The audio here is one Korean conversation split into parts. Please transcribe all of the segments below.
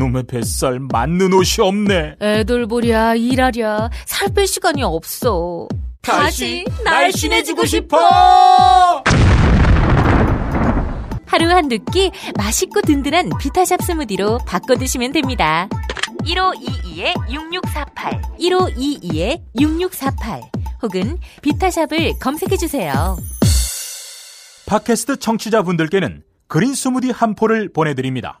이놈의 뱃살 맞는 옷이 없네. 애돌보랴 일하랴 살 뺄 시간이 없어. 다시 날씬해지고 싶어. 하루 한두 끼 맛있고 든든한 비타샵 스무디로 바꿔 드시면 됩니다. 1522-6648 1522-6648 혹은 비타샵을 검색해 주세요. 팟캐스트 청취자분들께는 그린 스무디 한 포를 보내드립니다.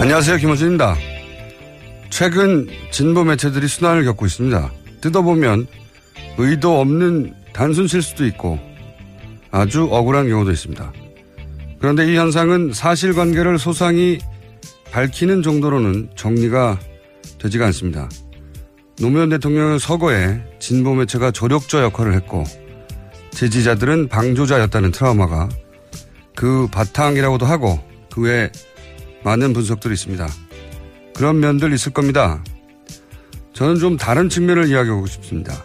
안녕하세요. 김호준입니다. 최근 진보 매체들이 순환을 겪고 있습니다. 뜯어보면 의도 없는 단순 실수도 있고 아주 억울한 경우도 있습니다. 그런데 이 현상은 사실관계를 소상히 밝히는 정도로는 정리가 되지가 않습니다. 노무현 대통령의 서거에 진보 매체가 조력자 역할을 했고 지지자들은 방조자였다는 트라우마가 그 바탕이라고도 하고 그 외에 많은 분석들이 있습니다. 그런 면들 있을 겁니다. 저는 좀 다른 측면을 이야기하고 싶습니다.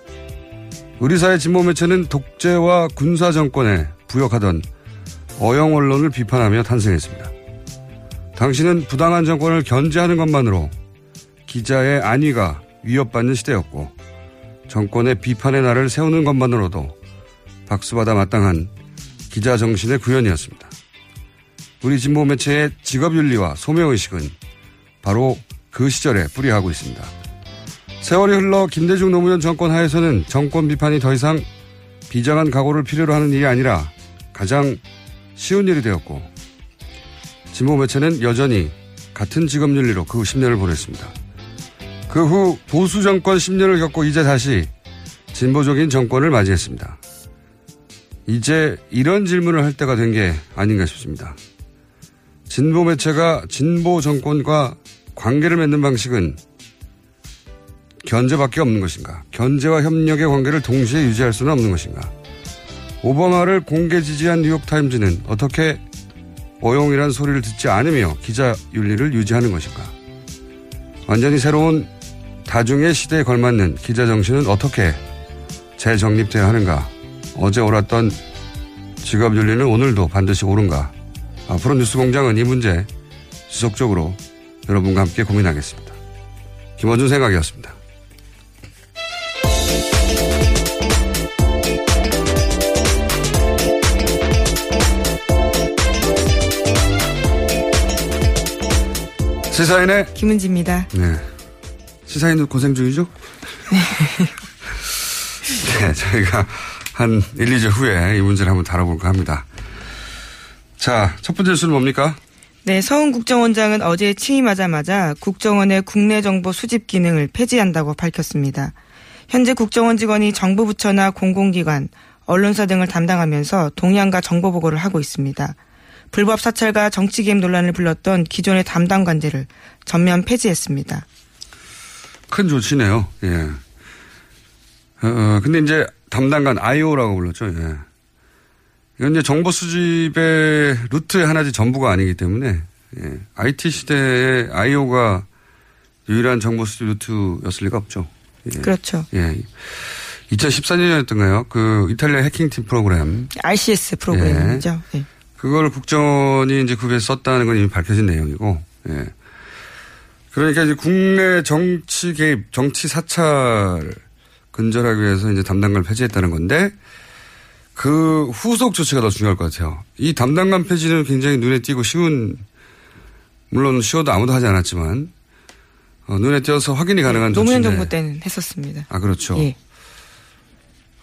우리 사회 진보 매체는 독재와 군사 정권에 부역하던 어영 언론을 비판하며 탄생했습니다. 당신은 부당한 정권을 견제하는 것만으로 기자의 안위가 위협받는 시대였고 정권의 비판의 날을 세우는 것만으로도 박수받아 마땅한 기자 정신의 구현이었습니다. 우리 진보 매체의 직업 윤리와 소명 의식은 바로 그 시절에 뿌리하고 있습니다. 세월이 흘러 김대중 노무현 정권 하에서는 정권 비판이 더 이상 비장한 각오를 필요로 하는 일이 아니라 가장 쉬운 일이 되었고 진보 매체는 여전히 같은 직업 윤리로 그 10년을 보냈습니다. 그 후 보수 정권 10년을 겪고 이제 다시 진보적인 정권을 맞이했습니다. 이제 이런 질문을 할 때가 된 게 아닌가 싶습니다. 진보 매체가 진보 정권과 관계를 맺는 방식은 견제밖에 없는 것인가? 견제와 협력의 관계를 동시에 유지할 수는 없는 것인가? 오바마를 공개 지지한 뉴욕타임즈는 어떻게 어용이란 소리를 듣지 않으며 기자 윤리를 유지하는 것인가? 완전히 새로운 다중의 시대에 걸맞는 기자 정신은 어떻게 재정립돼야 하는가? 어제 옳았던 직업 윤리는 오늘도 반드시 옳은가? 앞으로 뉴스 공장은 이 문제 지속적으로 여러분과 함께 고민하겠습니다. 김원준 생각이었습니다. 시사인의 김은지입니다. 네. 시사인도 고생 중이죠? 네, 저희가 한 1, 2주 후에 이 문제를 한번 다뤄볼까 합니다. 자, 첫 번째 뉴스는 뭡니까? 네, 서훈 국정원장은 어제 취임하자마자 국정원의 국내 정보 수집 기능을 폐지한다고 밝혔습니다. 현재 국정원 직원이 정부 부처나 공공기관, 언론사 등을 담당하면서 동향과 정보 보고를 하고 있습니다. 불법 사찰과 정치 개입 논란을 불렀던 기존의 담당 관제를 전면 폐지했습니다. 큰 조치네요. 예. 어, 어, 근데 이제 담당관 IO라고 불렀죠. 예. 이건 이제 정보 수집의 루트의 하나지 전부가 아니기 때문에 예. IT 시대에 IO가 유일한 정보 수집 루트였을 리가 없죠. 예. 그렇죠. 예. 2014년이었던가요? 그 이탈리아 해킹팀 프로그램. RCS 프로그램이죠. 예. 그걸 국정원이 이제 그에서 썼다는 건 이미 밝혀진 내용이고, 예. 그러니까 이제 국내 정치 개입, 정치 사찰 근절하기 위해서 이제 담당관을 폐지했다는 건데, 그 후속 조치가 더 중요할 것 같아요. 이 담당관 폐지는 굉장히 눈에 띄고 쉬운, 물론 쉬워도 아무도 하지 않았지만, 어, 눈에 띄어서 확인이 가능한 네, 노무현 정부 때는 했었습니다. 아, 그렇죠. 예.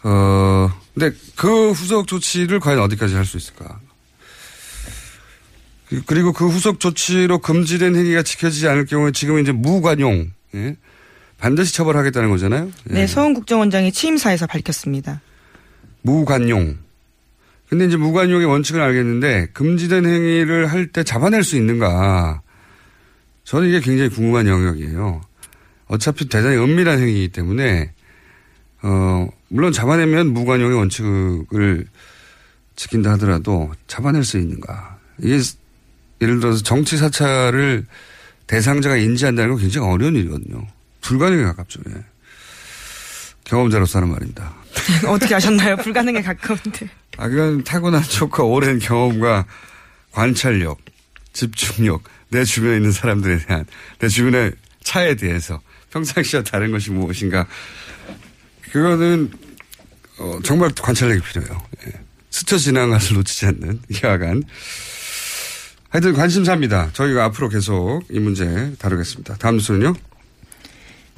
어, 근데 그 후속 조치를 과연 어디까지 할 수 있을까? 그리고 그 후속 조치로 금지된 행위가 지켜지지 않을 경우에 지금 이제 무관용, 예? 반드시 처벌하겠다는 거잖아요? 예. 네, 서훈 국정원장이 취임사에서 밝혔습니다. 무관용. 근데 이제 무관용의 원칙을 알겠는데 금지된 행위를 할 때 잡아낼 수 있는가? 저는 이게 굉장히 궁금한 영역이에요. 어차피 대단히 은밀한 행위이기 때문에 어, 물론 잡아내면 무관용의 원칙을 지킨다 하더라도 잡아낼 수 있는가. 이게 예를 들어서 정치 사찰을 대상자가 인지한다는 건 굉장히 어려운 일이거든요. 불가능에 가깝죠. 예. 경험자로서 하는 말입니다. 어떻게 아셨나요? 불가능에 가까운데. 아, 그건 타고난 촉과 오랜 경험과 관찰력, 집중력, 내 주변에 있는 사람들에 대한, 내 주변의 차에 대해서 평상시와 다른 것이 무엇인가. 그거는, 어, 정말 관찰력이 필요해요. 예. 스쳐 지나간 것을 놓치지 않는 이하간. 하여튼 관심사입니다. 저희가 앞으로 계속 이 문제 다루겠습니다. 다음 뉴스는요?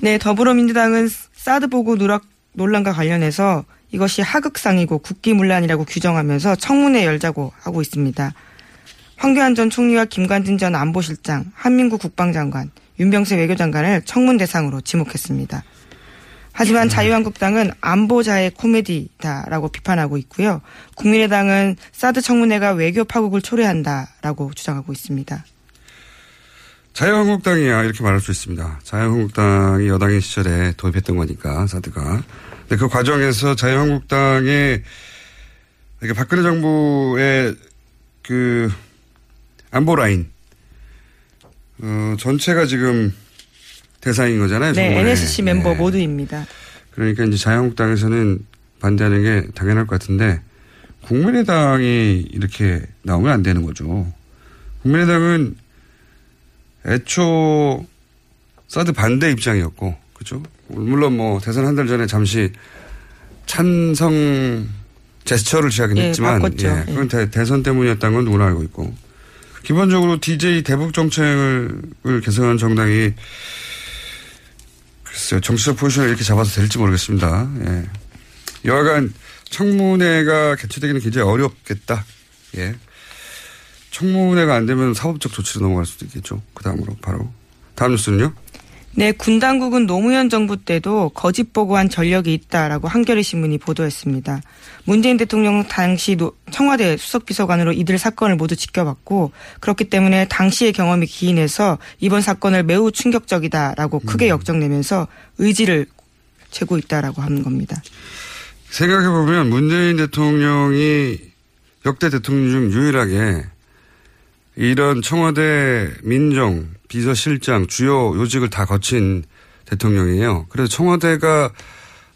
네, 더불어민주당은 사드 보고 누락 논란과 관련해서 이것이 하극상이고 국기문란이라고 규정하면서 청문회 열자고 하고 있습니다. 황교안 전 총리와 김관진 전 안보실장, 한민구 국방장관, 윤병세 외교장관을 청문 대상으로 지목했습니다. 하지만 자유한국당은 안보자의 코미디다라고 비판하고 있고요. 국민의당은 사드 청문회가 외교 파국을 초래한다라고 주장하고 있습니다. 자유한국당이야 이렇게 말할 수 있습니다. 자유한국당이 여당의 시절에 도입했던 거니까 사드가. 근데 그 과정에서 자유한국당의 이렇게 박근혜 정부의 그 안보 라인 어, 전체가 지금 대상인 거잖아요. 네, 정말. NSC 멤버 네. 모두입니다. 그러니까 이제 자유한국당에서는 반대하는 게 당연할 것 같은데 국민의당이 이렇게 나오면 안 되는 거죠. 국민의당은 애초 사드 반대 입장이었고, 그죠? 물론 뭐 대선 한 달 전에 잠시 찬성 제스처를 시작은 예, 했지만, 예, 그건 예. 대, 선 때문이었다는 건 누구나 알고 있고. 기본적으로 DJ 대북 정책을 개선한 정당이 글쎄요, 정치적 포지션을 이렇게 잡아서 될지 모르겠습니다. 예. 여하간 청문회가 개최되기는 굉장히 어렵겠다. 예. 청문회가 안 되면 사법적 조치로 넘어갈 수도 있겠죠. 그 다음으로 바로. 다음 뉴스는요? 네, 군 당국은 노무현 정부 때도 거짓 보고한 전력이 있다라고 한겨레 신문이 보도했습니다. 문재인 대통령 당시 청와대 수석비서관으로 이들 사건을 모두 지켜봤고 그렇기 때문에 당시의 경험이 기인해서 이번 사건을 매우 충격적이다라고 크게 음. 역정내면서 의지를 재고 있다라고 하는 겁니다. 생각해 보면 문재인 대통령이 역대 대통령 중 유일하게 이런 청와대 민정, 비서실장, 주요 요직을 다 거친 대통령이에요. 그래서 청와대가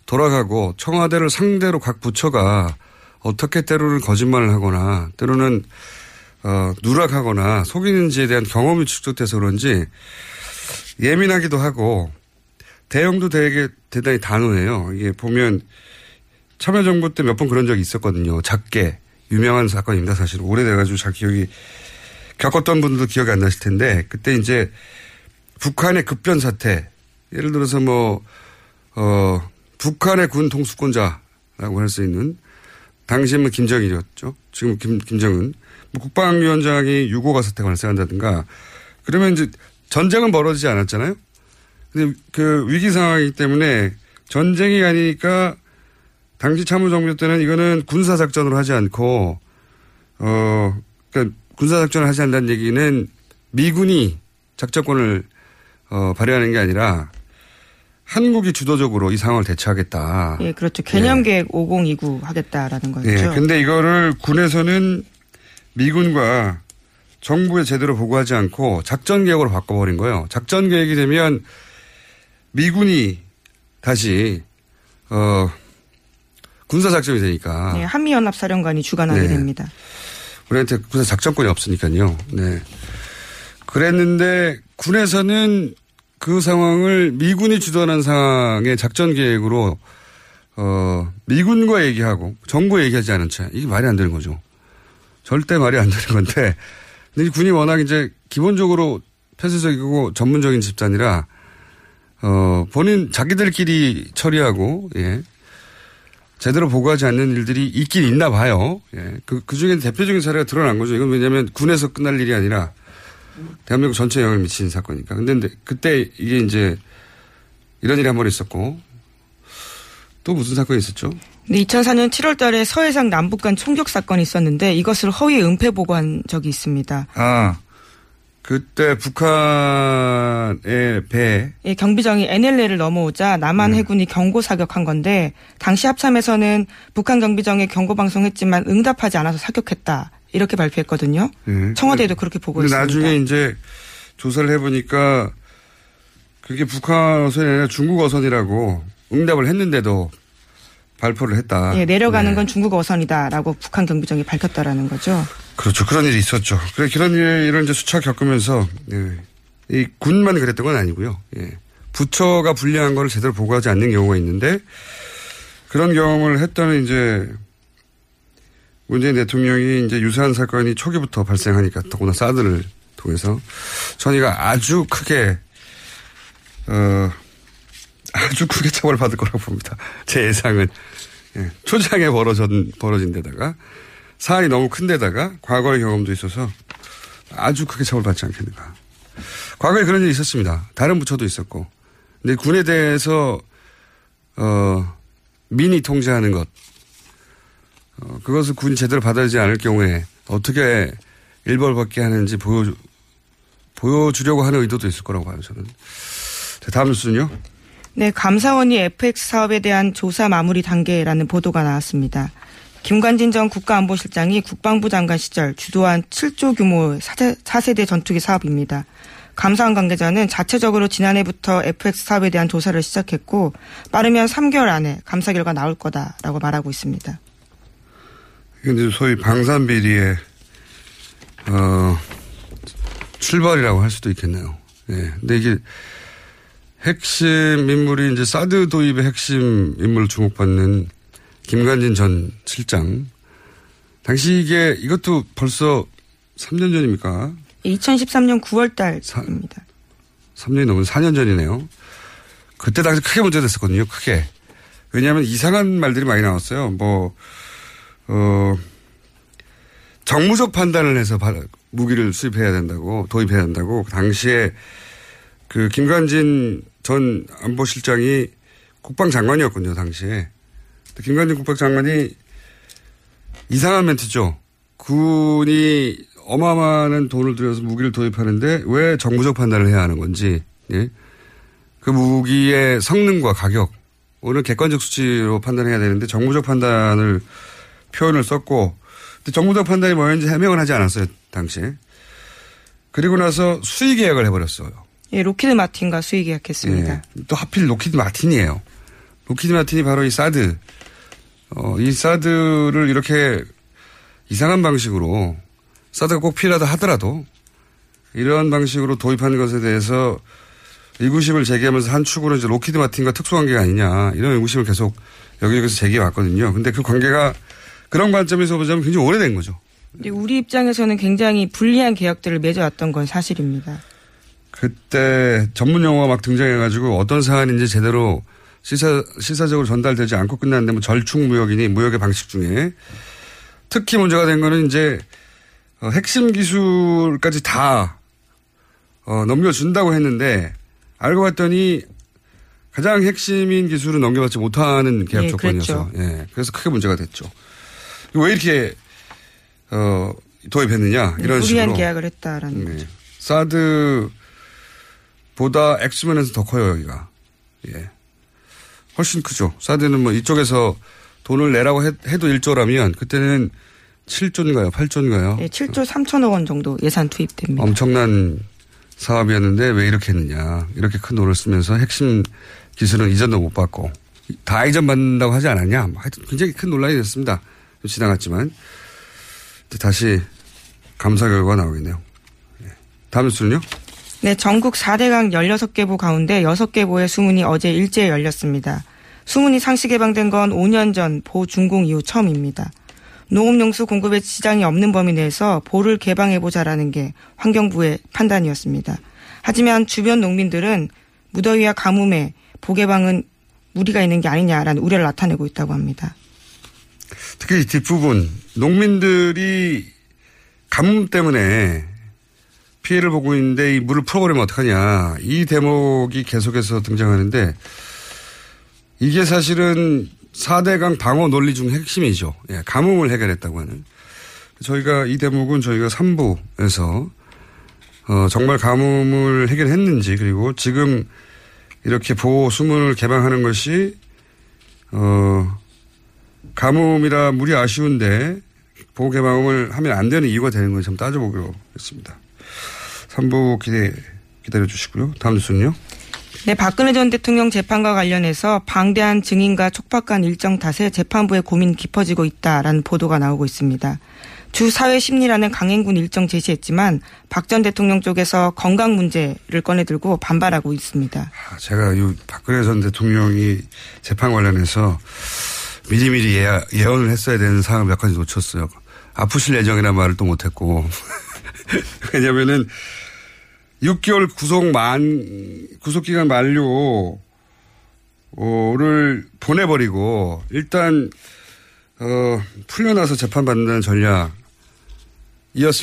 돌아가고 청와대를 상대로 각 부처가 어떻게 때로는 거짓말을 하거나 때로는 어, 누락하거나 속이는지에 대한 경험이 축적돼서 그런지 예민하기도 하고 대형도 되게 대단히 단호해요. 이게 보면 참여정부 때 몇 번 그런 적이 있었거든요. 작게 유명한 사건입니다. 사실 오래돼가지고 잘 기억이 겪었던 분들도 기억이 안 나실 텐데 그때 이제 북한의 급변 사태 예를 들어서 뭐, 어, 북한의 군 통수권자라고 할 수 있는 당시에는 뭐 김정일이었죠. 지금 김, 김정은. 뭐 국방위원장이 유고가 사태가 발생한다든가 그러면 이제 전쟁은 벌어지지 않았잖아요. 근데 그 위기 상황이기 때문에 전쟁이 아니니까 당시 참모 정부 때는 이거는 군사 작전으로 하지 않고, 어, 그러니까 군사작전을 하지 않는다는 얘기는 미군이 작전권을 어, 발휘하는 게 아니라 한국이 주도적으로 이 상황을 대처하겠다. 예, 그렇죠. 개념 계획 5029 하겠다라는 거죠. 예, 근데 이거를 군에서는 미군과 정부에 제대로 보고하지 않고 작전 계획으로 바꿔버린 거예요. 작전 계획이 되면 미군이 다시 어 군사 작전이 되니까. 네, 한미연합 사령관이 주관하게 네. 됩니다. 우리한테 군사 작전권이 없으니까요. 네. 그랬는데 군에서는 그 상황을 미군이 주도하는 상황의 작전 계획으로 어 미군과 얘기하고 정부에 얘기하지 않은 채 이게 말이 안 되는 거죠. 절대 말이 안 되는 건데 근데 이 군이 워낙 이제 기본적으로 폐쇄적이고 전문적인 집단이라 어 본인 자기들끼리 처리하고 예 제대로 보고하지 않는 일들이 있긴 있나 봐요. 예. 그, 그 중에 대표적인 사례가 드러난 거죠. 이건 왜냐하면 군에서 끝날 일이 아니라 대한민국 전체에 영향을 미치는 사건이니까. 근데, 근데 그때 이게 이제 이런 일이 한 번 있었고 또 무슨 사건이 있었죠? 근데 2004년 7월 달에 서해상 남북 간 총격 사건이 있었는데 이것을 허위 은폐 보고한 적이 있습니다. 아, 그때 북한의 배, 예, 경비정이 NLL을 넘어오자 남한 해군이 경고 사격한 건데 당시 합참에서는 북한 경비정에 경고 방송했지만 응답하지 않아서 사격했다 이렇게 발표했거든요. 예. 청와대도 그렇게 근데 보고했습니다. 나중에 이제 조사를 해보니까 그게 북한 어선이 아니라 중국 어선이라고 응답을 했는데도 발표를 했다. 예, 내려가는 네. 건 중국 어선이다라고 북한 경비정이 밝혔다라는 거죠. 그렇죠. 그런 일이 있었죠. 그래 그런 일을 이제 수차 겪으면서 예. 이 군만 그랬던 건 아니고요. 예. 부처가 불리한 거를 제대로 보고하지 않는 경우가 있는데 그런 경험을 했던 이제 문재인 대통령이 이제 유사한 사건이 초기부터 발생하니까 더구나 사드를 통해서 전이가 아주 크게 어 아주 크게 처벌을 받을 거라고 봅니다. 제 예상은 예. 초장에 벌어진 벌어진 데다가 사안이 너무 큰 데다가 과거의 경험도 있어서 아주 크게 처벌받지 않겠는가. 과거에 그런 일이 있었습니다. 다른 부처도 있었고. 근데 군에 대해서, 어, 민이 통제하는 것. 어, 그것을 군이 제대로 받아들이지 않을 경우에 어떻게 일벌받게 하는지 보여, 보여주려고 하는 의도도 있을 거라고 봐요, 저는. 자, 다음 뉴스는요? 네, 감사원이 FX 사업에 대한 조사 마무리 단계라는 보도가 나왔습니다. 김관진 전 국가안보실장이 국방부 장관 시절 주도한 7조 규모의 4세 대 전투기 사업입니다. 감사원 관계자는 자체적으로 지난해부터 FX 사업에 대한 조사를 시작했고 빠르면 3개월 안에 감사 결과 나올 거다라고 말하고 있습니다. 근데 소위 방산 비리의 어, 출발이라고 할 수도 있겠네요. 예. 근데 이게 핵심 인물이 이제 사드 도입의 핵심 인물로 주목받는 김관진 전 실장. 당시 이게 이것도 벌써 3년 전입니까? 2013년 9월 달입니다. 3년이 넘은 4년 전이네요. 그때 당시 크게 문제가 됐었거든요. 크게. 왜냐하면 이상한 말들이 많이 나왔어요. 뭐, 어, 정무적 판단을 해서 바- 무기를 수입해야 된다고, 도입해야 된다고, 그 당시에 그 김관진 전 안보실장이 국방장관이었군요, 당시에. 김관진 국방장관이 이상한 멘트죠. 군이 어마어마한 돈을 들여서 무기를 도입하는데 왜 정부적 판단을 해야 하는 건지, 예? 그 무기의 성능과 가격, 오늘 객관적 수치로 판단해야 되는데 정무적 판단을 표현을 썼고, 근데 정무적 판단이 뭐였는지 해명을 하지 않았어요, 당시에. 그리고 나서 수의 계약을 해버렸어요. 예, 록히드 마틴과 수의 계약했습니다. 예. 또 하필 록히드 마틴이에요. 록히드 마틴이 바로 이 사드, 어, 이 사드를 이렇게 이상한 방식으로 사드가 꼭 필요하다 하더라도 이런 방식으로 도입한 것에 대해서 의구심을 제기하면서 한 축으로 이제 로키드 마틴과 특수관계가 아니냐 이런 의구심을 계속 여기저기서 제기해 왔거든요. 근데 그 관계가 그런 관점에서 보자면 굉장히 오래된 거죠. 우리 입장에서는 굉장히 불리한 계약들을 맺어왔던 건 사실입니다. 그때 전문 용어가 막 등장해가지고 어떤 사안인지 제대로 시사, 시사적으로 전달되지 않고 끝났는데 뭐 절충무역이니 무역의 방식 중에 특히 문제가 된 거는 이제 어, 핵심 기술까지 다 어, 넘겨준다고 했는데 알고 봤더니 가장 핵심인 기술은 넘겨받지 못하는 계약 예, 조건이어서 예, 그래서 크게 문제가 됐죠. 왜 이렇게 어, 도입했느냐 이런 무리한 식으로 계약을 했다라는 네. 거죠. 사드보다 엑스면에서 더 커요 여기가. 예. 훨씬 크죠. 사드는 뭐 이쪽에서 돈을 내라고 해, 도 1조라면 그때는 7조인가요? 8조인가요? 네, 7조 3천억 원 정도 예산 투입됩니다. 엄청난 사업이었는데 왜 이렇게 했느냐. 이렇게 큰 돈을 쓰면서 핵심 기술은 이전도 못 받고 다 이전 받는다고 하지 않았냐. 뭐 하여튼 굉장히 큰 논란이 됐습니다. 좀 지나갔지만 다시 감사 결과가 나오겠네요. 예. 다음 뉴스는요? 네, 전국 4대강 16개 보 가운데 6개 보의 수문이 어제 일제에 열렸습니다. 수문이 상시 개방된 건 5년 전 보 준공 이후 처음입니다. 농업용수 공급에 지장이 없는 범위 내에서 보를 개방해보자라는 게 환경부의 판단이었습니다. 하지만 주변 농민들은 무더위와 가뭄에 보 개방은 무리가 있는 게 아니냐라는 우려를 나타내고 있다고 합니다. 특히 이 뒷부분 농민들이 가뭄 때문에 피해를 보고 있는데 이 물을 풀어버리면 어떡하냐. 이 대목이 계속해서 등장하는데 이게 사실은 4대강 방어 논리 중 핵심이죠. 예, 가뭄을 해결했다고 하는. 저희가 이 대목은 저희가 3부에서 어, 정말 가뭄을 해결했는지 그리고 지금 이렇게 보호 수문을 개방하는 것이 어, 가뭄이라 물이 아쉬운데 보호 개방을 하면 안 되는 이유가 되는 건지 한번 따져보기로 했습니다. 3부 기대, 기다려 주시고요. 다음 뉴스는요. 네, 박근혜 전 대통령 재판과 관련해서 방대한 증인과 촉박한 일정 탓에 재판부의 고민 깊어지고 있다라는 보도가 나오고 있습니다. 주 사회 심리라는 강행군 일정 제시했지만 박 전 대통령 쪽에서 건강 문제를 꺼내들고 반발하고 있습니다. 아, 제가 이 박근혜 전 대통령이 재판 관련해서 미리미리 예, 예언을 했어야 되는 사항을 몇 가지 놓쳤어요. 아프실 예정이라는 말을 또 못했고. 왜냐면은 6개월 구속 만, 구속기간 만료를 보내버리고 일단, 어, 풀려나서 재판받는다는 전략이었을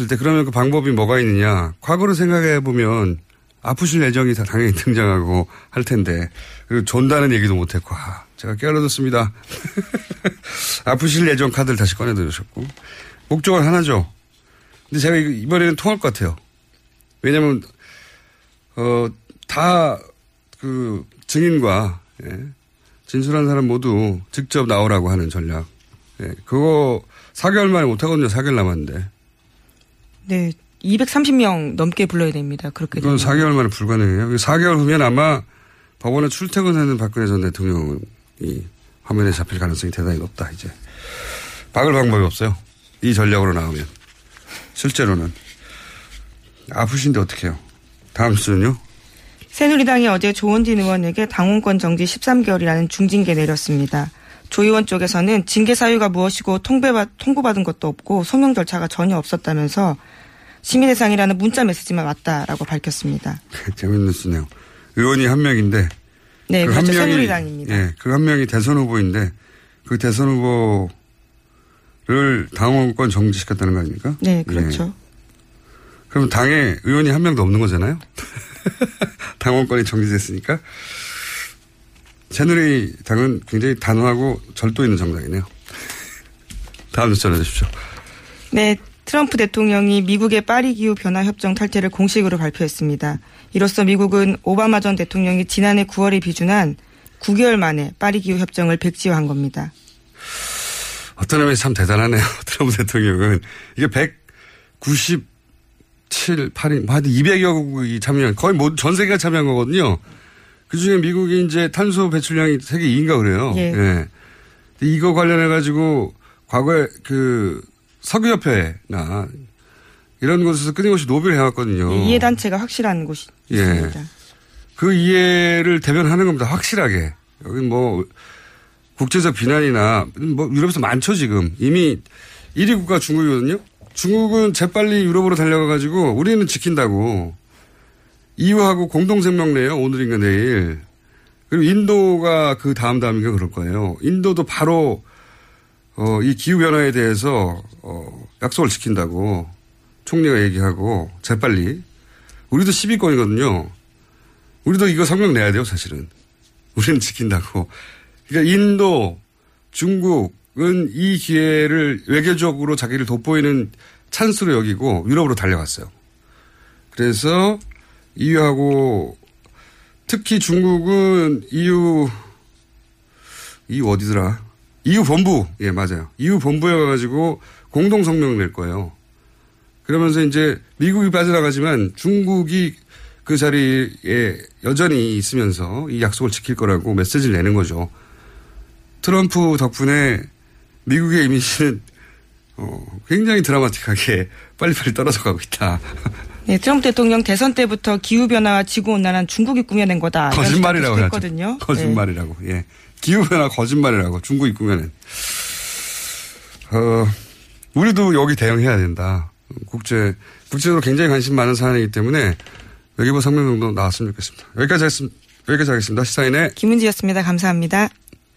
때 그러면 그 방법이 뭐가 있느냐. 과거를 생각해 보면 아프실 예정이 다 당연히 등장하고 할 텐데. 그리고 존다는 얘기도 못했고, 아, 제가 깨알어뒀습니다. 아프실 예정 카드를 다시 꺼내들으셨고. 목적은 하나죠. 근데 제가 이번에는 통할 것 같아요. 왜냐면, 어, 다, 그, 증인과, 예, 진술한 사람 모두 직접 나오라고 하는 전략. 예, 그거 4개월 만에 못하거든요. 4개월 남았는데. 네, 230명 넘게 불러야 됩니다. 그렇게 되면. 4개월 만에 불가능해요. 4개월 후면 아마 법원에 출퇴근하는 박근혜 전 대통령이 화면에 잡힐 가능성이 대단히 높다, 이제. 막을 방법이 없어요. 이 전략으로 나오면. 실제로는. 아프신데 어떡해요. 다음 수는요? 새누리당이 어제 조원진 의원에게 당원권 정지 13개월이라는 중징계 내렸습니다. 조 의원 쪽에서는 징계 사유가 무엇이고 통배받, 통보받은 것도 없고 소명 절차가 전혀 없었다면서 시민 대상이라는 문자 메시지만 왔다라고 밝혔습니다. 재밌는 수네요. 의원이 한 명인데. 네, 그 그렇죠. 한 명이, 새누리당입니다. 예, 그 한 명이 대선 후보인데 그 대선 후보 를 당원권 정지시켰다는 거 아닙니까? 네, 그렇죠. 예. 그럼 당에 의원이 한 명도 없는 거잖아요? 당원권이 정지됐으니까. 새누리 당은 굉장히 단호하고 절도 있는 정당이네요. 다음 뉴스 전해주십시오. 네, 트럼프 대통령이 미국의 파리 기후 변화 협정 탈퇴를 공식으로 발표했습니다. 이로써 미국은 오바마 전 대통령이 지난해 9월에 비준한 9개월 만에 파리 기후 협정을 백지화한 겁니다. 어떤 의미에서 참 대단하네요. 트럼프 대통령은. 이게 197, 8인, 하여튼 200여 국이 참여한, 거의 뭐전 세계가 참여한 거거든요. 그 중에 미국이 이제 탄소 배출량이 세계 2인가 그래요. 예. 예. 이거 관련해가지고 과거에 그 석유협회나 이런 곳에서 끊임없이 노비를 해왔거든요. 네, 이해단체가 확실한 곳이 예. 있습니다. 그 이해를 대변하는 겁니다. 확실하게. 여기 뭐 국제적 비난이나 뭐 유럽에서 많죠 지금. 이미 1위 국가 중국이거든요. 중국은 재빨리 유럽으로 달려가 가지고 우리는 지킨다고 EU하고 공동성명 내요. 오늘인가 내일. 그리고 인도가 그 다음 다음인가 그럴 거예요. 인도도 바로 어, 이 기후 변화에 대해서 어, 약속을 지킨다고 총리가 얘기하고 재빨리. 우리도 10위권이거든요. 우리도 이거 성명 내야 돼요, 사실은. 우리는 지킨다고. 그러니까 인도, 중국은 이 기회를 외교적으로 자기를 돋보이는 찬스로 여기고 유럽으로 달려갔어요. 그래서 EU하고 특히 중국은 EU, EU 어디더라? EU 본부, 예, 맞아요. EU 본부에 가가지고 공동 성명을 낼 거예요. 그러면서 이제 미국이 빠져나가지만 중국이 그 자리에 여전히 있으면서 이 약속을 지킬 거라고 메시지를 내는 거죠. 트럼프 덕분에 미국의 이미지는 어, 굉장히 드라마틱하게 빨리빨리 떨어져 가고 있다. 네, 트럼프 대통령 대선 때부터 기후변화와 지구온난화는 중국이 꾸며낸 거다. 거짓말이라고 했거든요. 거짓말이라고. 네. 예. 기후변화 거짓말이라고 중국이 꾸며낸. 어, 우리도 여기 대응해야 된다. 국제, 국제적으로 굉장히 관심 많은 사안이기 때문에 외교부 성명도 나왔으면 좋겠습니다. 여기까지 하겠습니다. 여기까지 하겠습니다. 시사인의 김은지였습니다. 감사합니다.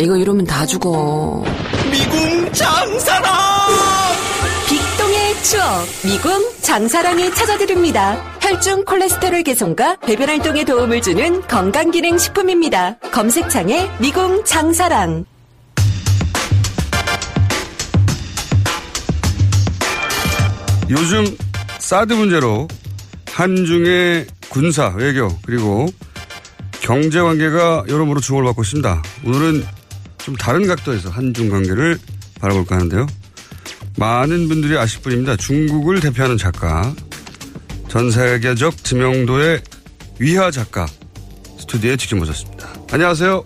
이거 이러면 다 죽어. 미궁 장사랑! 빅동의 추억, 미궁 장사랑이 찾아드립니다. 혈중 콜레스테롤 개선과 배변 활동에 도움을 주는 건강기능 식품입니다. 검색창에 미궁 장사랑. 요즘 사드 문제로 한중의 군사, 외교, 그리고 경제 관계가 여러모로 주목을 받고 있습니다. 오늘은 좀 다른 각도에서 한중 관계를 바라볼까 하는데요. 많은 분들이 아실 뿐입니다. 중국을 대표하는 작가, 전 세계적知名도의 위화 작가 스튜디오에 직접 모셨습니다. 안녕하세요.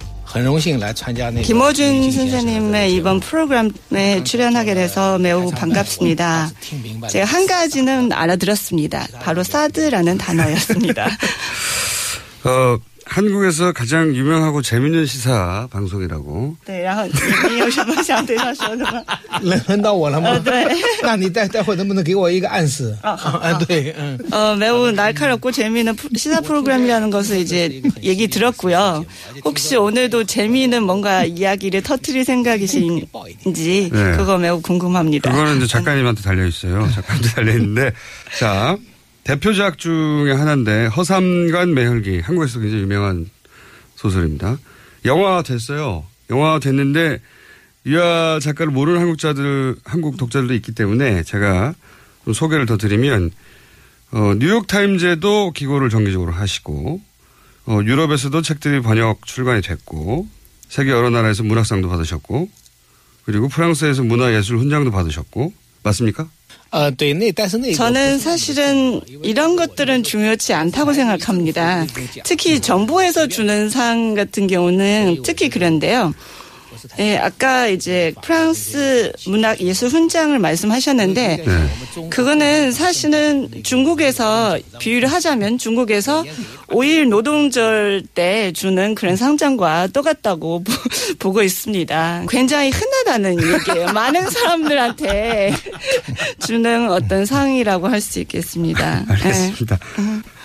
김호준 선생님의 이번 프로그램에 출연하게 돼서 매우 반갑습니다. 제가 한 가지는 알아들었습니다. 바로 사드라는 단어였습니다. 어, 한국에서 가장 유명하고 재밌는 시사 방송이라고. 对，然后你有什么想对他说的吗？轮轮到我了吗？呃对那你待待会能不能给我一个暗示？啊，好，啊，对，嗯。 어, 매우 날카롭고 재미있는 프로- 시사 프로그램이라는 것을 이제 얘기 들었고요. 혹시 오늘도 재미있는 뭔가 이야기를 터트릴 생각이신지 네. 그거 매우 궁금합니다. 그거는 이제 작가님한테 달려있어요. 작가님한테 달려있는데. 자, 대표작 중에 하나인데, 허삼간 매혈기. 한국에서 굉장히 유명한 소설입니다. 영화 됐어요. 영화 됐는데, 유아 작가를 모르는 한국자들, 한국 독자들도 있기 때문에 제가 좀 소개를 더 드리면, 어, 뉴욕 타임즈에도 기고를 정기적으로 하시고, 어, 유럽에서도 책들이 번역 출간이 됐고, 세계 여러 나라에서 문학상도 받으셨고, 그리고 프랑스에서 문화예술 훈장도 받으셨고, 맞습니까? 저는 사실은 이런 것들은 중요치 않다고 생각합니다. 특히 정부에서 주는 사항 같은 경우는 특히 그런데요. 예, 아까 이제 프랑스 문학 예술 훈장을 말씀하셨는데 그거는 사실은 중국에서 비유를 하자면 중국에서 5일 노동절 때 주는 그런 상장과 똑같다고 보- 보고 있습니다. 굉장히 흔하다는 얘기예요. 많은 사람들한테 주는 어떤 상이라고 할 수 있겠습니다. 예. 알겠습니다.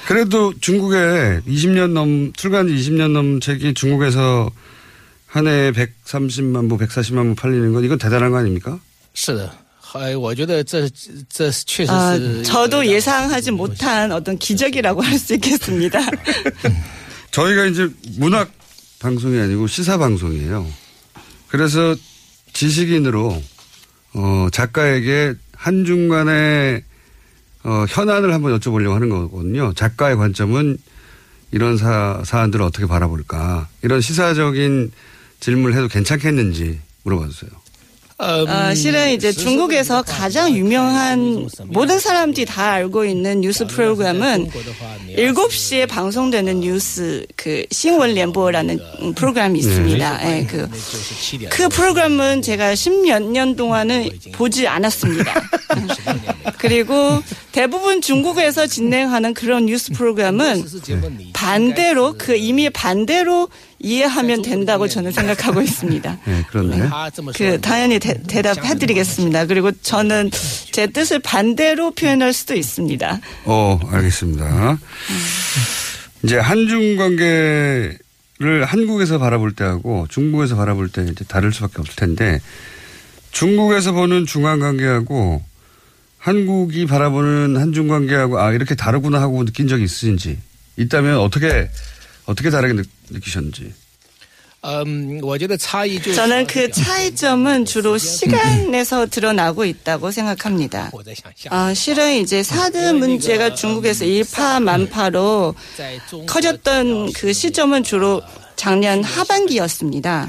그래도 중국에 20년 넘, 출간지 20년 넘 책이 중국에서 한 해에 130만 부, 140만 부 팔리는 건 이건 대단한 거 아닙니까? 是的，呃，我觉得这这确实 아, 是 저도 예상하지 못한 어떤 기적이라고 할 수 있겠습니다. 저희가 이제 문학 방송이 아니고 시사 방송이에요. 그래서 지식인으로 어, 작가에게 한중간의 어, 현안을 한번 여쭤보려고 하는 거거든요. 작가의 관점은 이런 사, 사안들을 어떻게 바라볼까. 이런 시사적인 질문을 해도 괜찮겠는지 물어봐 주세요. 어, 실은 이제 중국에서 가장 유명한 모든 사람들이 다 알고 있는 뉴스 프로그램은 7시에 방송되는 뉴스 그 신원联播라는 프로그램이 있습니다. 네. 네, 그, 그 프로그램은 제가 10몇 년 동안은 보지 않았습니다. 그리고 대부분 중국에서 진행하는 그런 뉴스 프로그램은 반대로 그 이미 반대로 이해하면 된다고 저는 생각하고 있습니다. 네, 그렇네. 그 당연히 대, 대답해드리겠습니다. 그리고 저는 제 뜻을 반대로 표현할 수도 있습니다. 어, 알겠습니다. 이제 한중 관계 를 한국에서 바라볼 때하고 중국에서 바라볼 때 이제 다를 수밖에 없을 텐데 중국에서 보는 중한 관계하고 한국이 바라보는 한중 관계하고 아 이렇게 다르구나 하고 느낀 적이 있으신지 있다면 어떻게 어떻게 다르게 느끼셨는지. 음, 저는 그 차이점은 주로 시간에서 드러나고 있다고 생각합니다. 어, 실은 이제 사드 문제가 중국에서 일파만파로 커졌던 그 시점은 주로 작년 하반기였습니다.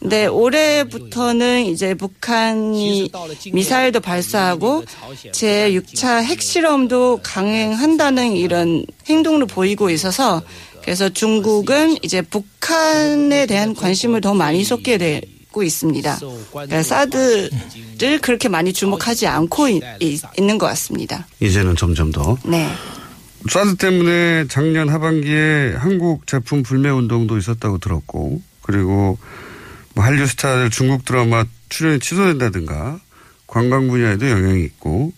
근데 올해부터는 이제 북한이 미사일도 발사하고 제6차 핵실험도 강행한다는 이런 행동을 보이고 있어서 그래서 중국은 이제 북한에 대한 관심을 더 많이 쏟게 되고 있습니다. 그러니까 사드를 그렇게 많이 주목하지 않고 있, 있는 것 같습니다. 이제는 점점 더. 네. 사드 때문에 작년 하반기에 한국 제품 불매 운동도 있었다고 들었고 그리고 뭐 한류 스타들 중국 드라마 출연이 취소된다든가 관광 분야에도 영향이 있고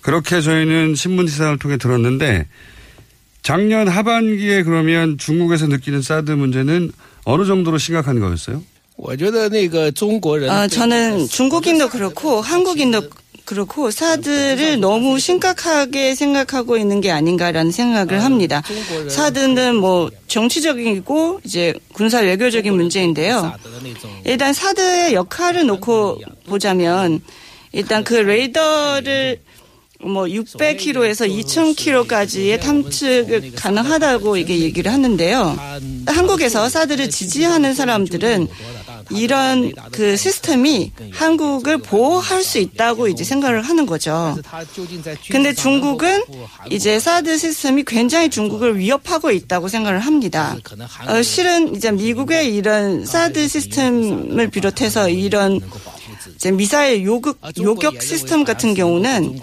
그렇게 저희는 신문 기사를 통해 들었는데 작년 하반기에 그러면 중국에서 느끼는 사드 문제는 어느 정도로 심각한 거였어요? 아, 저는 중국인도 그렇고 한국인도 그렇고 사드를 너무 심각하게 생각하고 있는 게 아닌가라는 생각을 합니다. 사드는 뭐 정치적이고 이제 군사 외교적인 문제인데요. 일단 사드의 역할을 놓고 보자면 일단 그 레이더를 뭐 600km에서 2000km까지의 탐측을 가능하다고 이게 얘기를 하는데요. 한국에서 사드를 지지하는 사람들은 이런 그 시스템이 한국을 보호할 수 있다고 이제 생각을 하는 거죠. 근데 중국은 이제 사드 시스템이 굉장히 중국을 위협하고 있다고 생각을 합니다. 어, 실은 이제 미국의 이런 사드 시스템을 비롯해서 이런 이제 미사일 요격, 요격 시스템 같은 경우는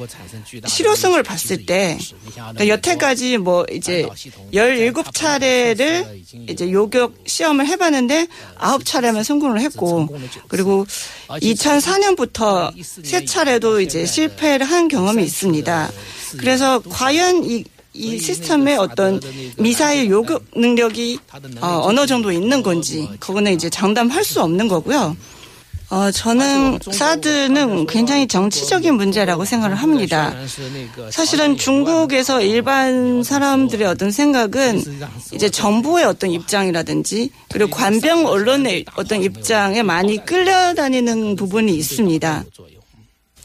실효성을 봤을 때 그러니까 여태까지 뭐 이제 17차례를 이제 요격 시험을 해봤는데 9차례만 성공을 했고 그리고 2004년부터 세 차례도 이제 실패를 한 경험이 있습니다. 그래서 과연 이, 이 시스템의 어떤 미사일 요격 능력이 어, 어느 정도 있는 건지 그거는 이제 장담할 수 없는 거고요. 어, 저는 사드는 굉장히 정치적인 문제라고 생각을 합니다. 사실은 중국에서 일반 사람들의 어떤 생각은 이제 정부의 어떤 입장이라든지 그리고 관병 언론의 어떤 입장에 많이 끌려다니는 부분이 있습니다.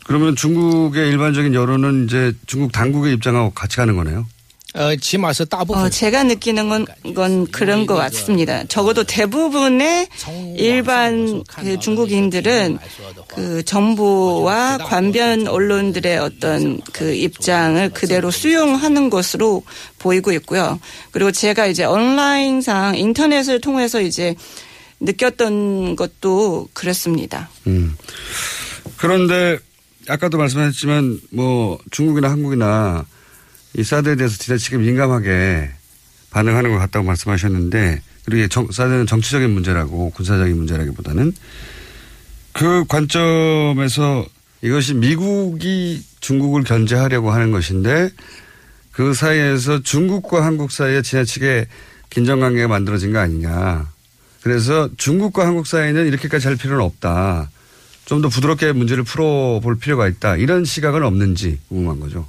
그러면 중국의 일반적인 여론은 이제 중국 당국의 입장하고 같이 가는 거네요? 어, 지마서 어, 제가 느끼는 건, 건 그런 것 같습니다. 적어도 대부분의 일반 그 중국인들은 그 정부와 관변 언론들의 어떤 그 입장을 그대로 수용하는 것으로 보이고 있고요. 그리고 제가 이제 온라인상 인터넷을 통해서 이제 느꼈던 것도 그렇습니다. 음. 그런데 아까도 말씀하셨지만 뭐 중국이나 한국이나 이 사드에 대해서 지나치게 민감하게 반응하는 것 같다고 말씀하셨는데 그리고 정, 사드는 정치적인 문제라고 군사적인 문제라기보다는 그 관점에서 이것이 미국이 중국을 견제하려고 하는 것인데 그 사이에서 중국과 한국 사이에 지나치게 긴장관계가 만들어진 거 아니냐. 그래서 중국과 한국 사이는 이렇게까지 할 필요는 없다. 좀 더 부드럽게 문제를 풀어볼 필요가 있다. 이런 시각은 없는지 궁금한 거죠.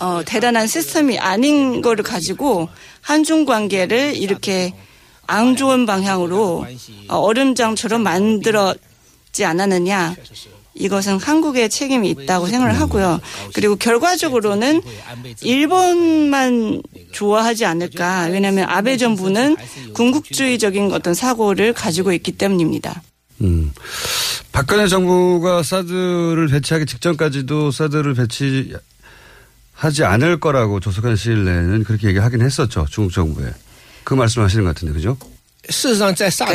어, 대단한 시스템이 아닌 거를 가지고 한중 관계를 이렇게 안 좋은 방향으로 어, 얼음장처럼 만들었지 않았느냐. 이것은 한국의 책임이 있다고 생각을 하고요. 그리고 결과적으로는 일본만 좋아하지 않을까. 왜냐하면 아베 정부는 군국주의적인 어떤 사고를 가지고 있기 때문입니다. 음. 박근혜 정부가 사드를 배치하기 직전까지도 사드를 배치 하지 않을 거라고 조속한 시일 내에는 그렇게 얘기하긴 했었죠. 중국 정부에. 그 말씀하시는 것 같은데, 그죠?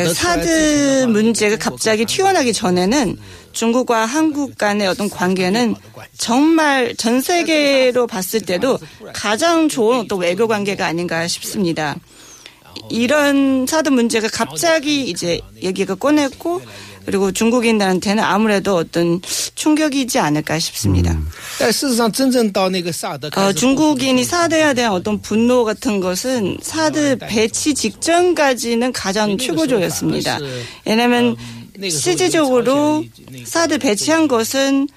네, 사드 문제가 갑자기 튀어나기 전에는 중국과 한국 간의 어떤 관계는 정말 전 세계로 봤을 때도 가장 좋은 어떤 외교 관계가 아닌가 싶습니다. 이런 사드 문제가 갑자기 이제 얘기가 꺼냈고 그리고 중국인들한테는 아무래도 어떤 충격이지 않을까 싶습니다. 음. 어, 중국인이 사드에 대한 어떤 분노 같은 것은 사드 배치 직전까지는 가장 최고조였습니다. 왜냐하면 실질적으로 사드 배치한 것은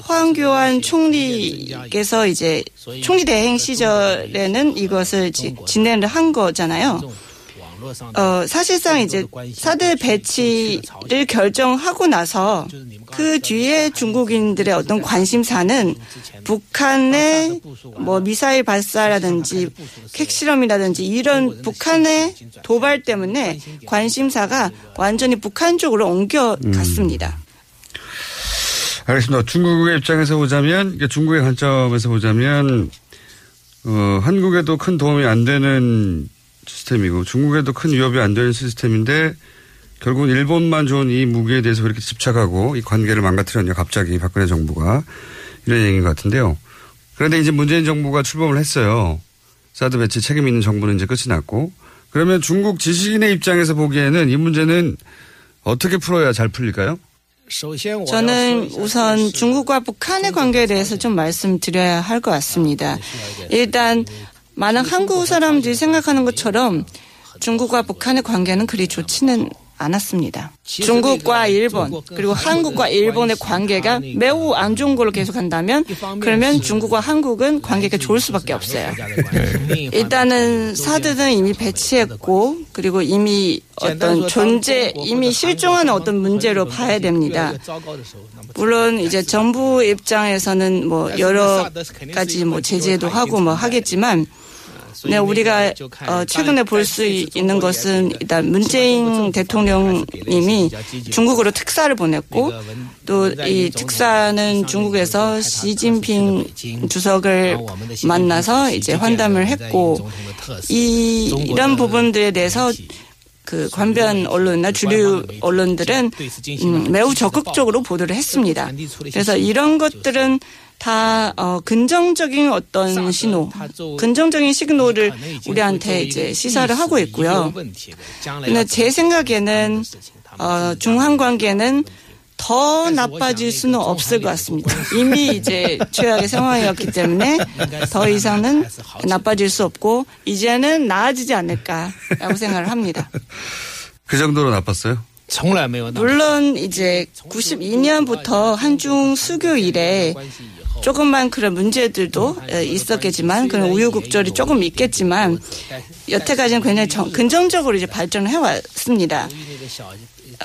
황교안 총리께서 이제 총리 대행 시절에는 이것을 진행을 한 거잖아요. 어, 사실상 이제 사드 배치를 결정하고 나서 그 뒤에 중국인들의 어떤 관심사는 북한의 뭐 미사일 발사라든지 핵실험이라든지 이런 북한의 도발 때문에 관심사가 완전히 북한 쪽으로 옮겨갔습니다. 알겠습니다. 중국의 입장에서 보자면, 중국의 관점에서 보자면, 어, 한국에도 큰 도움이 안 되는 시스템이고 중국에도 큰 위협이 안 되는 시스템인데 결국은 일본만 좋은 이 무기에 대해서 그렇게 집착하고 이 관계를 망가뜨렸냐 갑자기 박근혜 정부가 이런 얘기인 것 같은데요. 그런데 이제 문재인 정부가 출범을 했어요. 사드 배치 책임 있는 정부는 이제 끝이 났고 그러면 중국 지식인의 입장에서 보기에는 이 문제는 어떻게 풀어야 잘 풀릴까요? 저는 우선 중국과 북한의 관계에 대해서 좀 말씀드려야 할 것 같습니다. 일단 많은 한국 사람들이 생각하는 것처럼 중국과 북한의 관계는 그리 좋지는 않았습니다. 중국과 일본 그리고 한국과 일본의 관계가 매우 안 좋은 걸로 계속한다면 그러면 중국과 한국은 관계가 좋을 수밖에 없어요. 일단은 사드는 이미 배치했고 그리고 이미 어떤 존재 이미 실종하는 어떤 문제로 봐야 됩니다. 물론 이제 정부 입장에서는 뭐 여러 가지 뭐 제재도 하고 뭐 하겠지만 네, 우리가 어, 최근에 볼 수 있는 것은 일단 문재인 대통령님이 중국으로 특사를 보냈고 또 이 특사는 중국에서 시진핑 주석을 만나서 이제 환담을 했고 이 이런 부분들에 대해서 그 관변 언론이나 주류 언론들은 음, 매우 적극적으로 보도를 했습니다. 그래서 이런 것들은 다 어, 긍정적인 어떤 신호, 긍정적인 시그널을 우리한테 이제 시사를 어, 하고 있고요. 근데 제 생각에는 어, 중한 관계는 더 나빠질 수는 없을 것 같습니다. 이미 이제 최악의 상황이었기 때문에 더 이상은 나빠질 수 없고 이제는 나아지지 않을까라고 생각을 합니다. 그 정도로 나빴어요? 물론 이제 92년부터 한중 수교일에 조금만 그런 문제들도 에, 있었겠지만 그런 우유곡절이 조금 있겠지만 여태까지는 굉장히 정- 긍정적으로 이제 발전을 해왔습니다.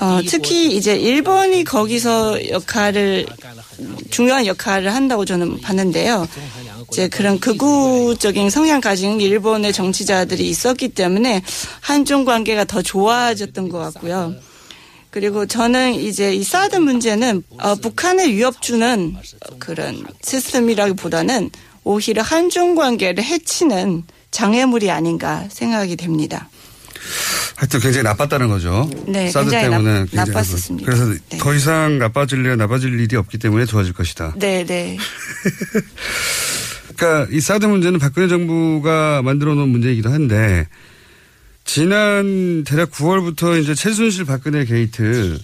어, 특히 이제 일본이 거기서 역할을 중요한 역할을 한다고 저는 봤는데요. 이제 그런 극우적인 성향 가진 일본의 정치자들이 있었기 때문에 한중 관계가 더 좋아졌던 것 같고요. 그리고 저는 이제 이 사드 문제는 어, 북한의 위협 주는 그런 시스템이라기보다는 오히려 한중 관계를 해치는 장애물이 아닌가 생각이 됩니다. 하여튼 굉장히 나빴다는 거죠. 네, 사드 때문에 나- 나빴었습니다. 그래서 네. 더 이상 나빠질래 나빠질 일이 없기 때문에 좋아질 것이다. 네, 네. 그러니까 이 사드 문제는 박근혜 정부가 만들어 놓은 문제이기도 한데 지난 대략 9월부터 이제 최순실 박근혜 게이트가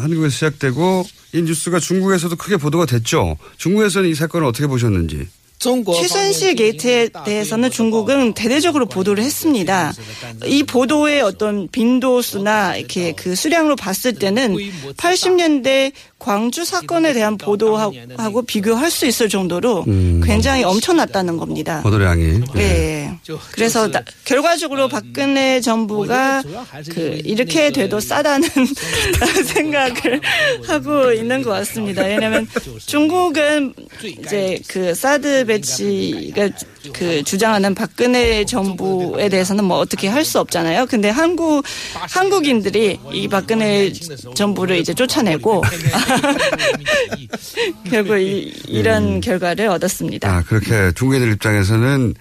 한국에서 시작되고 이 뉴스가 중국에서도 크게 보도가 됐죠. 중국에서는 이 사건을 어떻게 보셨는지. 최순실 게이트에 대해서는 중국은 대대적으로 보도를 했습니다. 이 보도의 어떤 빈도수나 이렇게 그 수량으로 봤을 때는 80년대 광주 사건에 대한 보도하고 비교할 수 있을 정도로 음. 굉장히 엄청났다는 겁니다. 보도량이. 네. 그래서 나, 결과적으로 박근혜 정부가 그 이렇게 돼도 싸다는 생각을 하고 있는 것 같습니다. 왜냐하면 중국은 이제 그 사드 배치가 그 주장하는 박근혜 정부에 대해서는 뭐 어떻게 할 수 없잖아요. 근데 한국 한국인들이 이 박근혜 정부를 이제 쫓아내고 결국 이, 이런 결과를 얻었습니다. 아, 그렇게 중국인들 입장에서는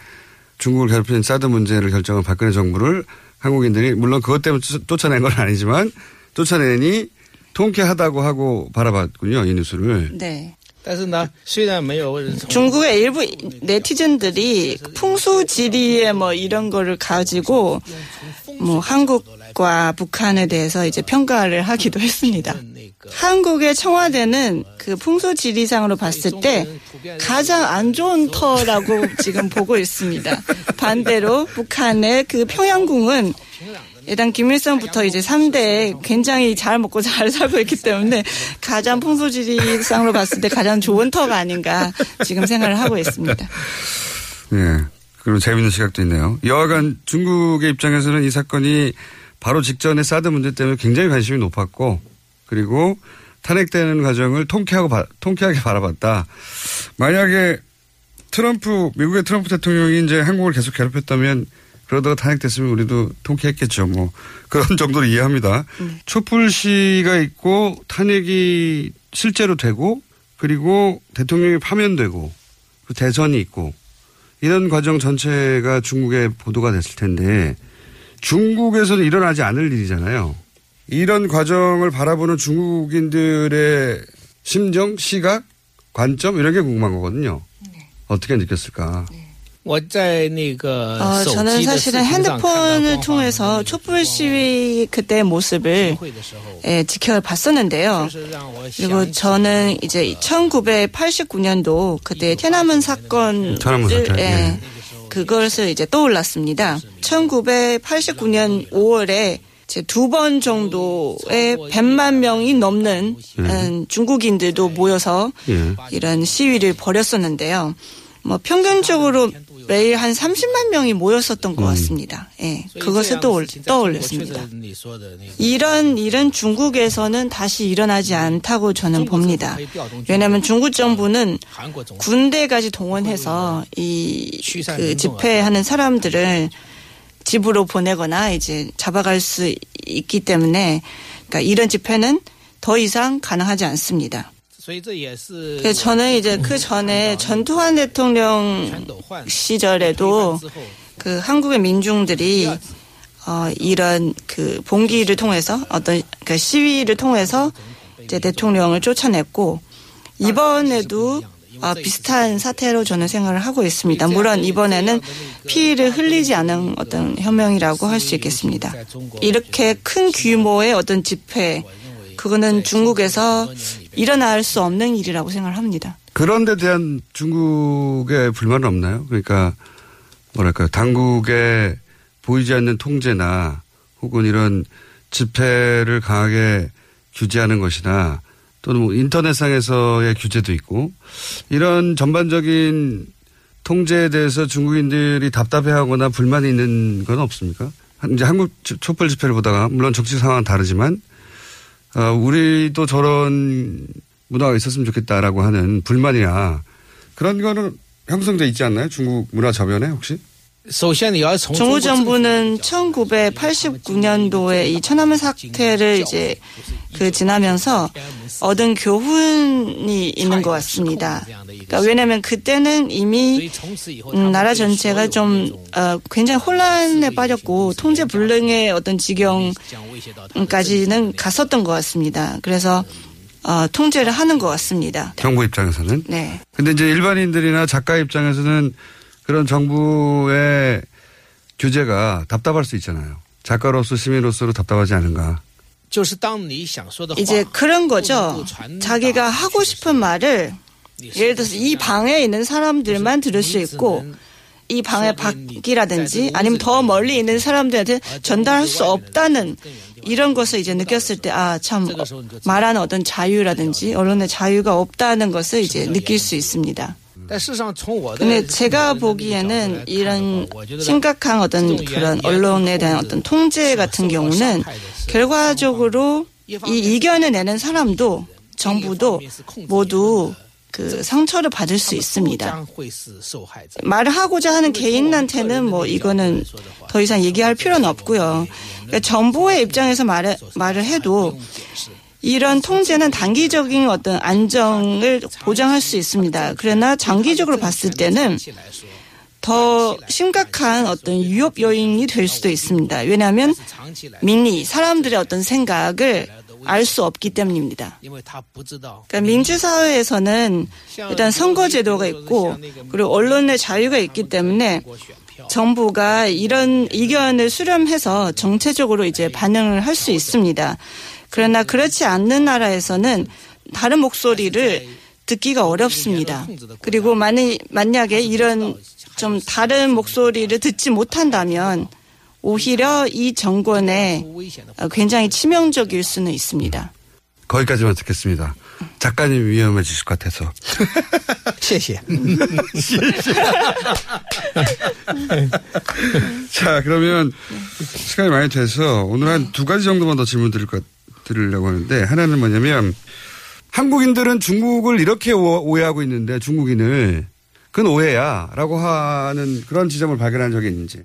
중국을 괴롭힌 사드 문제를 결정한 박근혜 정부를 한국인들이 물론 그것 때문에 쫓아낸 건 아니지만 쫓아내니 통쾌하다고 하고 바라봤군요, 이 뉴스를. 네. 중국의 일부 네티즌들이 풍수지리에 뭐 이런 거를 가지고 뭐 한국과 북한에 대해서 이제 평가를 하기도 했습니다. 한국의 청와대는 그 풍수지리상으로 봤을 때 가장 안 좋은 터라고 지금 보고 있습니다. 반대로 북한의 그 평양궁은 일단 김일성부터 이제 3대 굉장히 잘 먹고 잘 살고 있기 때문에 가장 풍소지리상으로 봤을 때 가장 좋은 터가 아닌가 지금 생각을 하고 있습니다. 네. 그리고 재밌는 시각도 있네요. 여하간 중국의 입장에서는 이 사건이 바로 직전에 사드 문제 때문에 굉장히 관심이 높았고 그리고 탄핵되는 과정을 통쾌하고 바, 통쾌하게 바라봤다. 만약에 트럼프 미국의 트럼프 대통령이 이제 한국을 계속 괴롭혔다면 그러다가 탄핵됐으면 우리도 통쾌했겠죠. 뭐 그런 정도로 이해합니다. 네. 촛불 시가 있고 탄핵이 실제로 되고 그리고 대통령이 파면되고 그 대선이 있고 이런 과정 전체가 중국에 보도가 됐을 텐데 중국에서는 일어나지 않을 일이잖아요. 이런 과정을 바라보는 중국인들의 심정, 시각, 관점 이런 게 궁금한 거거든요. 네. 어떻게 느꼈을까? 네. 어, 저는 사실은 핸드폰을 통해서 촛불 시위 그때 모습을 예, 지켜봤었는데요. 그리고 저는 이제 1989년도 그때天安문 사건을 사건, 예, 예. 그것을 이제 떠올랐습니다. 1989년 5월에 두번 정도의 100만 명이 넘는 예. 중국인들도 모여서 예. 이런 시위를 벌였었는데요. 뭐 평균적으로 매일 한 30만 명이 모였었던 것 음. 같습니다. 예, 그것을 또 떠올렸습니다. 이런 일은 중국에서는 다시 일어나지 않다고 저는 봅니다. 왜냐하면 중국 정부는 군대까지 동원해서 이 그 집회하는 사람들을 집으로 보내거나 이제 잡아갈 수 있기 때문에 그러니까 이런 집회는 더 이상 가능하지 않습니다. 저는 이제 그 전에 전두환 대통령 시절에도 그 한국의 민중들이 어 이런 그 봉기를 통해서 어떤 그 시위를 통해서 이제 대통령을 쫓아냈고 이번에도 어, 비슷한 사태로 저는 생각을 하고 있습니다. 물론 이번에는 피해를 흘리지 않은 어떤 혁명이라고 할 수 있겠습니다. 이렇게 큰 규모의 어떤 집회, 그거는 중국에서 일어날 수 없는 일이라고 생각을 합니다. 그런 데 대한 중국의 불만은 없나요? 그러니까 뭐랄까요. 당국의 보이지 않는 통제나 혹은 이런 집회를 강하게 규제하는 것이나 또는 뭐 인터넷상에서의 규제도 있고 이런 전반적인 통제에 대해서 중국인들이 답답해하거나 불만이 있는 건 없습니까? 이제 한국 촛불 집회를 보다가 물론 정치 상황은 다르지만 어, 우리도 저런 문화가 있었으면 좋겠다라고 하는 불만이나 그런 거는 형성돼 있지 않나요? 중국 문화 저변에 혹시? 중국 정부는 1989년도에 이 천안문 사태를 이제 그 지나면서 얻은 교훈이 있는 것 같습니다. 그러니까 왜냐하면 그때는 이미 음, 나라 전체가 좀 어, 굉장히 혼란에 빠졌고 통제 불능의 어떤 지경까지는 갔었던 것 같습니다. 그래서 어, 통제를 하는 것 같습니다. 정부 입장에서는. 네. 근데 이제 일반인들이나 작가 입장에서는 그런 정부의 규제가 답답할 수 있잖아요. 작가로서 시민으로서로 답답하지 않은가. 이제 그런 거죠. 자기가 하고 싶은 말을 예를 들어서 이 방에 있는 사람들만 들을 수 있고 이 방의 밖이라든지 아니면 더 멀리 있는 사람들한테 전달할 수 없다는 이런 것을 이제 느꼈을 때 아 참 말하는 어떤 자유라든지 언론의 자유가 없다는 것을 이제 느낄 수 있습니다. 근데 제가 보기에는 이런 심각한 어떤 그런 언론에 대한 어떤 통제 같은 경우는 결과적으로 이 이견을 내는 사람도 정부도 모두 그 상처를 받을 수 있습니다. 말을 하고자 하는 개인한테는 뭐 이거는 더 이상 얘기할 필요는 없고요. 그러니까 정부의 입장에서 말을 말을 해도 이런 통제는 단기적인 어떤 안정을 보장할 수 있습니다. 그러나 장기적으로 봤을 때는 더 심각한 어떤 위협 요인이 될 수도 있습니다. 왜냐하면 민리, 사람들의 어떤 생각을 알수 없기 때문입니다. 그러니까 민주사회에서는 일단 선거제도가 있고 그리고 언론의 자유가 있기 때문에 정부가 이런 의견을 수렴해서 정체적으로 이제 반응을 할 수 있습니다. 그러나 그렇지 않는 나라에서는 다른 목소리를 듣기가 어렵습니다. 그리고 만약, 만약에 이런 좀 다른 목소리를 듣지 못한다면 오히려 이 정권에 굉장히 치명적일 수는 있습니다. 거기까지만 듣겠습니다. 작가님 위험해지실 것 같아서. 谢谢. 자, 그러면 시간이 많이 돼서 오늘 한 두 가지 정도만 더 질문 드릴 것, 드리려고 하는데 하나는 뭐냐면 한국인들은 중국을 이렇게 오해하고 있는데 중국인을 그건 오해야 라고 하는 그런 지점을 발견한 적이 있는지.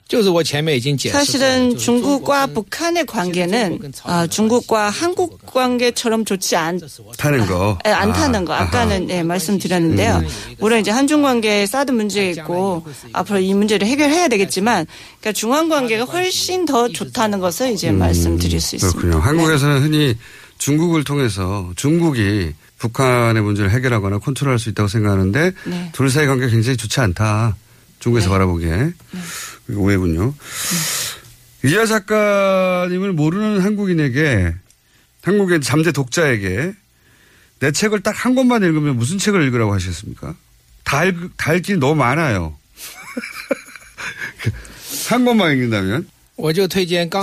사실은 중국과 북한의 관계는 아, 중국과 한국 관계처럼 좋지 않다는 거. 네, 않다는 아, 거. 아까는 네, 말씀드렸는데요. 음. 물론 이제 한중 관계에 사드 문제가 있고 앞으로 이 문제를 해결해야 되겠지만 그러니까 중한 관계가 훨씬 더 좋다는 것을 이제 음, 말씀드릴 수 있습니다. 그렇군요. 한국에서는 흔히 중국을 통해서 중국이 북한의 문제를 해결하거나 컨트롤할 수 있다고 생각하는데 네. 둘 사이 관계가 굉장히 좋지 않다. 중국에서 네. 바라보기에. 네. 오해군요. 네. 이하 작가님을 모르는 한국인에게 한국의 잠재 독자에게 내 책을 딱 한 권만 읽으면 무슨 책을 읽으라고 하셨습니까? 다, 읽, 다 읽기 너무 많아요. 한 권만 읽는다면?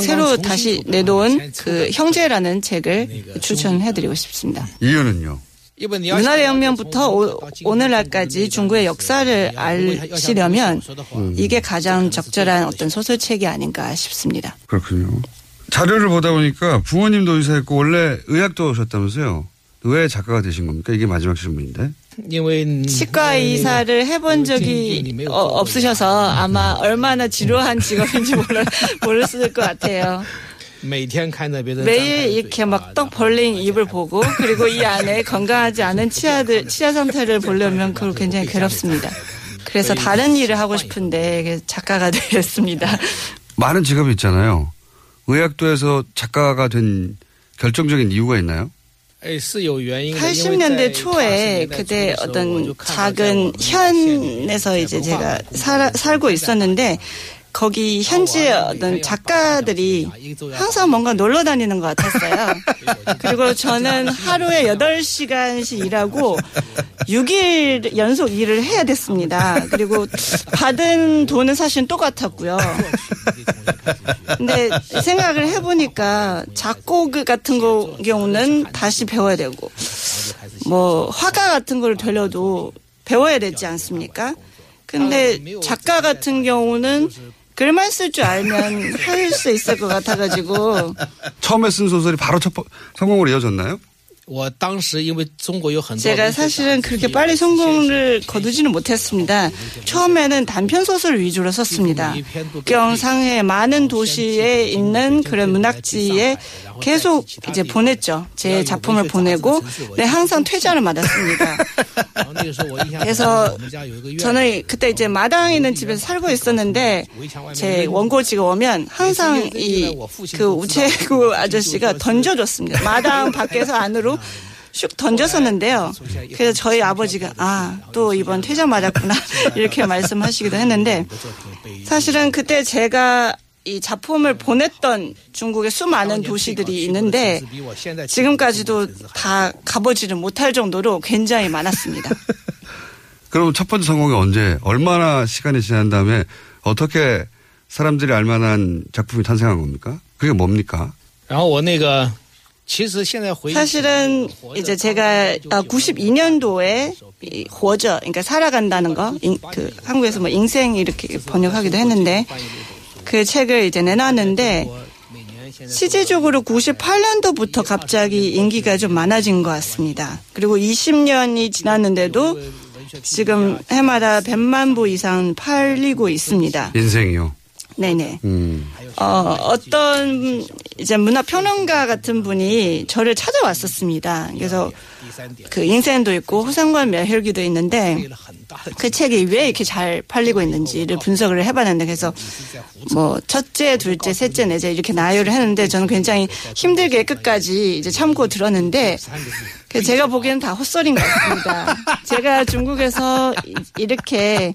새로 다시 내놓은 그 형제라는 책을 추천해드리고 싶습니다. 이유는요? 문화대혁명부터 오, 늘날까지 중국의 역사를 알시려면 음. 이게 가장 적절한 어떤 소설책이 아닌가 싶습니다. 그렇군요. 자료를 보다 보니까 부모님도 의사였고 원래 의학도 하셨다면서요. 왜 작가가 되신 겁니까? 이게 마지막 질문인데. 치과 의사를 해본 적이 어, 없으셔서 아마 얼마나 지루한 직업인지 모르, 모르실 것 같아요. 매일 이렇게 막 떡 벌린 입을 보고 그리고 이 안에 건강하지 않은 치아들 치아 상태를 보려면 그걸 굉장히 괴롭습니다. 그래서 다른 일을 하고 싶은데 작가가 되었습니다. 많은 직업이 있잖아요. 의학도에서 작가가 된 결정적인 이유가 있나요? 80년대 초에 그때 어떤 작은 현에서 이제 제가 살, 살고 있었는데 거기 현지 어떤 작가들이 항상 뭔가 놀러 다니는 것 같았어요. 그리고 저는 하루에 8시간씩 일하고 6일 연속 일을 해야 됐습니다. 그리고 받은 돈은 사실 똑같았고요. 근데 생각을 해보니까 작곡 같은 거 경우는 다시 배워야 되고 뭐 화가 같은 걸 되려도 배워야 되지 않습니까? 근데 작가 같은 경우는 글만 쓸 줄 알면 할 수 있을 것 같아가지고. 처음에 쓴 소설이 바로 첫 성공으로 이어졌나요? 제가 사실은 그렇게 빨리 성공을 거두지는 못했습니다. 처음에는 단편 소설 위주로 썼습니다. 경상해 많은 도시에 있는 그런 문학지에 계속 이제 보냈죠. 제 작품을 보내고 네, 항상 퇴짜를 맞았습니다. 그래서 저는 그때 이제 마당에 있는 집에서 살고 있었는데 제 원고지가 오면 항상 이 그 우체국 아저씨가 던져줬습니다. 마당 밖에서 안으로 슉 던졌었는데요. 그래서 저희 아버지가 아 또 이번 퇴장 맞았구나 이렇게 말씀하시기도 했는데 사실은 그때 제가 이 작품을 보냈던 중국의 수많은 도시들이 있는데 지금까지도 다 가보지를 못할 정도로 굉장히 많았습니다. 그럼 첫 번째 성공이 언제 얼마나 시간이 지난 다음에 어떻게 사람들이 알만한 작품이 탄생한 겁니까? 그게 뭡니까? 사실은 이제 제가 아, 92년도에 호저 그러니까 살아간다는 거그 한국에서 뭐 인생 이렇게 번역하기도 했는데 그 책을 이제 내놨는데 실질적으로 98년도부터 갑자기 인기가 좀 많아진 것 같습니다. 그리고 20년이 지났는데도 지금 해마다 100만 부 이상 팔리고 있습니다. 인생이요. 네네. 음. 어, 어떤 이제 문화 평론가 같은 분이 저를 찾아왔었습니다. 그래서 그 인생도 있고 호상관 멸혈기도 있는데 그 책이 왜 이렇게 잘 팔리고 있는지를 분석을 해봤는데 그래서 뭐 첫째, 둘째, 셋째, 넷째 이렇게 나열을 했는데 저는 굉장히 힘들게 끝까지 이제 참고 들었는데 그 제가 보기에는 다 헛소리인 것 같습니다. 제가 중국에서 이- 이렇게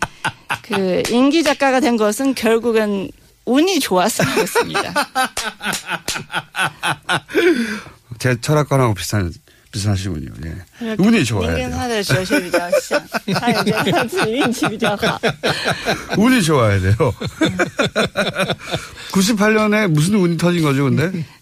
그 인기 작가가 된 것은 결국은 운이 좋았을 것입니다. 제 철학관하고 비슷한, 비슷하시군요. 예. 운이 좋아야 您 돼요. 跟他的哲学比较像，他也觉得他自己运气比较好。 운이 좋아야 돼요. 98년에 무슨 운이 터진 거죠, 근데?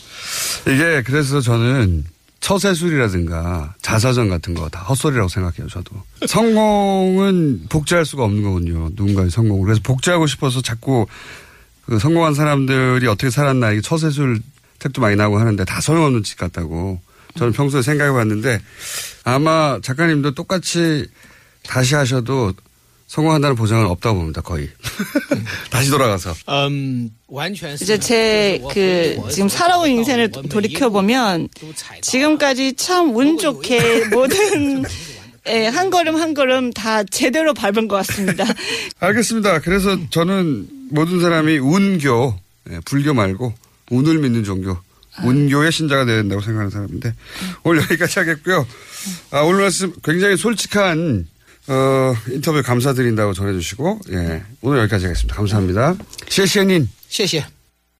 이게 그래서 저는 처세술이라든가 자사전 같은 거 다 헛소리라고 생각해요, 저도. 성공은 복제할 수가 없는 거군요. 누군가의 성공을. 그래서 복제하고 싶어서 자꾸 그 성공한 사람들이 어떻게 살았나 이게 처세술 책도 많이 나오고 하는데 다 소용없는 짓 같다고 저는 평소에 생각해 봤는데 아마 작가님도 똑같이 다시 하셔도 성공한다는 보장은 없다고 봅니다, 거의. 음. 다시 돌아가서. 이제 제 그 지금 살아온 인생을 돌이켜보면 지금까지 참 운 좋게 모든 예, 한 걸음 한 걸음 다 제대로 밟은 것 같습니다. 알겠습니다. 그래서 저는 모든 사람이 운교, 예, 불교 말고 운을 믿는 종교, 아. 운교의 신자가 되야 된다고 생각하는 사람인데 음. 오늘 여기까지 하겠고요. 아, 오늘 말씀 굉장히 솔직한 어, 인터뷰 감사드린다고 전해주시고 예, 오늘 여기까지 하겠습니다. 감사합니다. 시시님 谢谢。